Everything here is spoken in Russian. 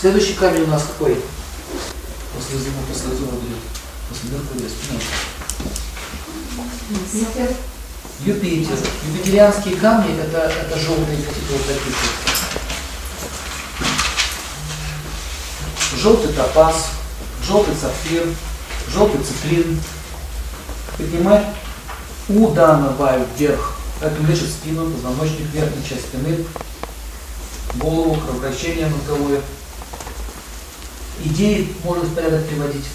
Следующий камень у нас какой? После зима, после зима будет. После Меркурия, спина. Юпитер. Юпитерианские камни это, это желтые какие-то вот такие. Желтый топаз, желтый сапфир, желтый циклин. Поднимать у Дана Баю вверх. Это лечит спину, позвоночник, верхняя часть спины, голову, кровообращение мозговое. Идеи можно в порядок приводить.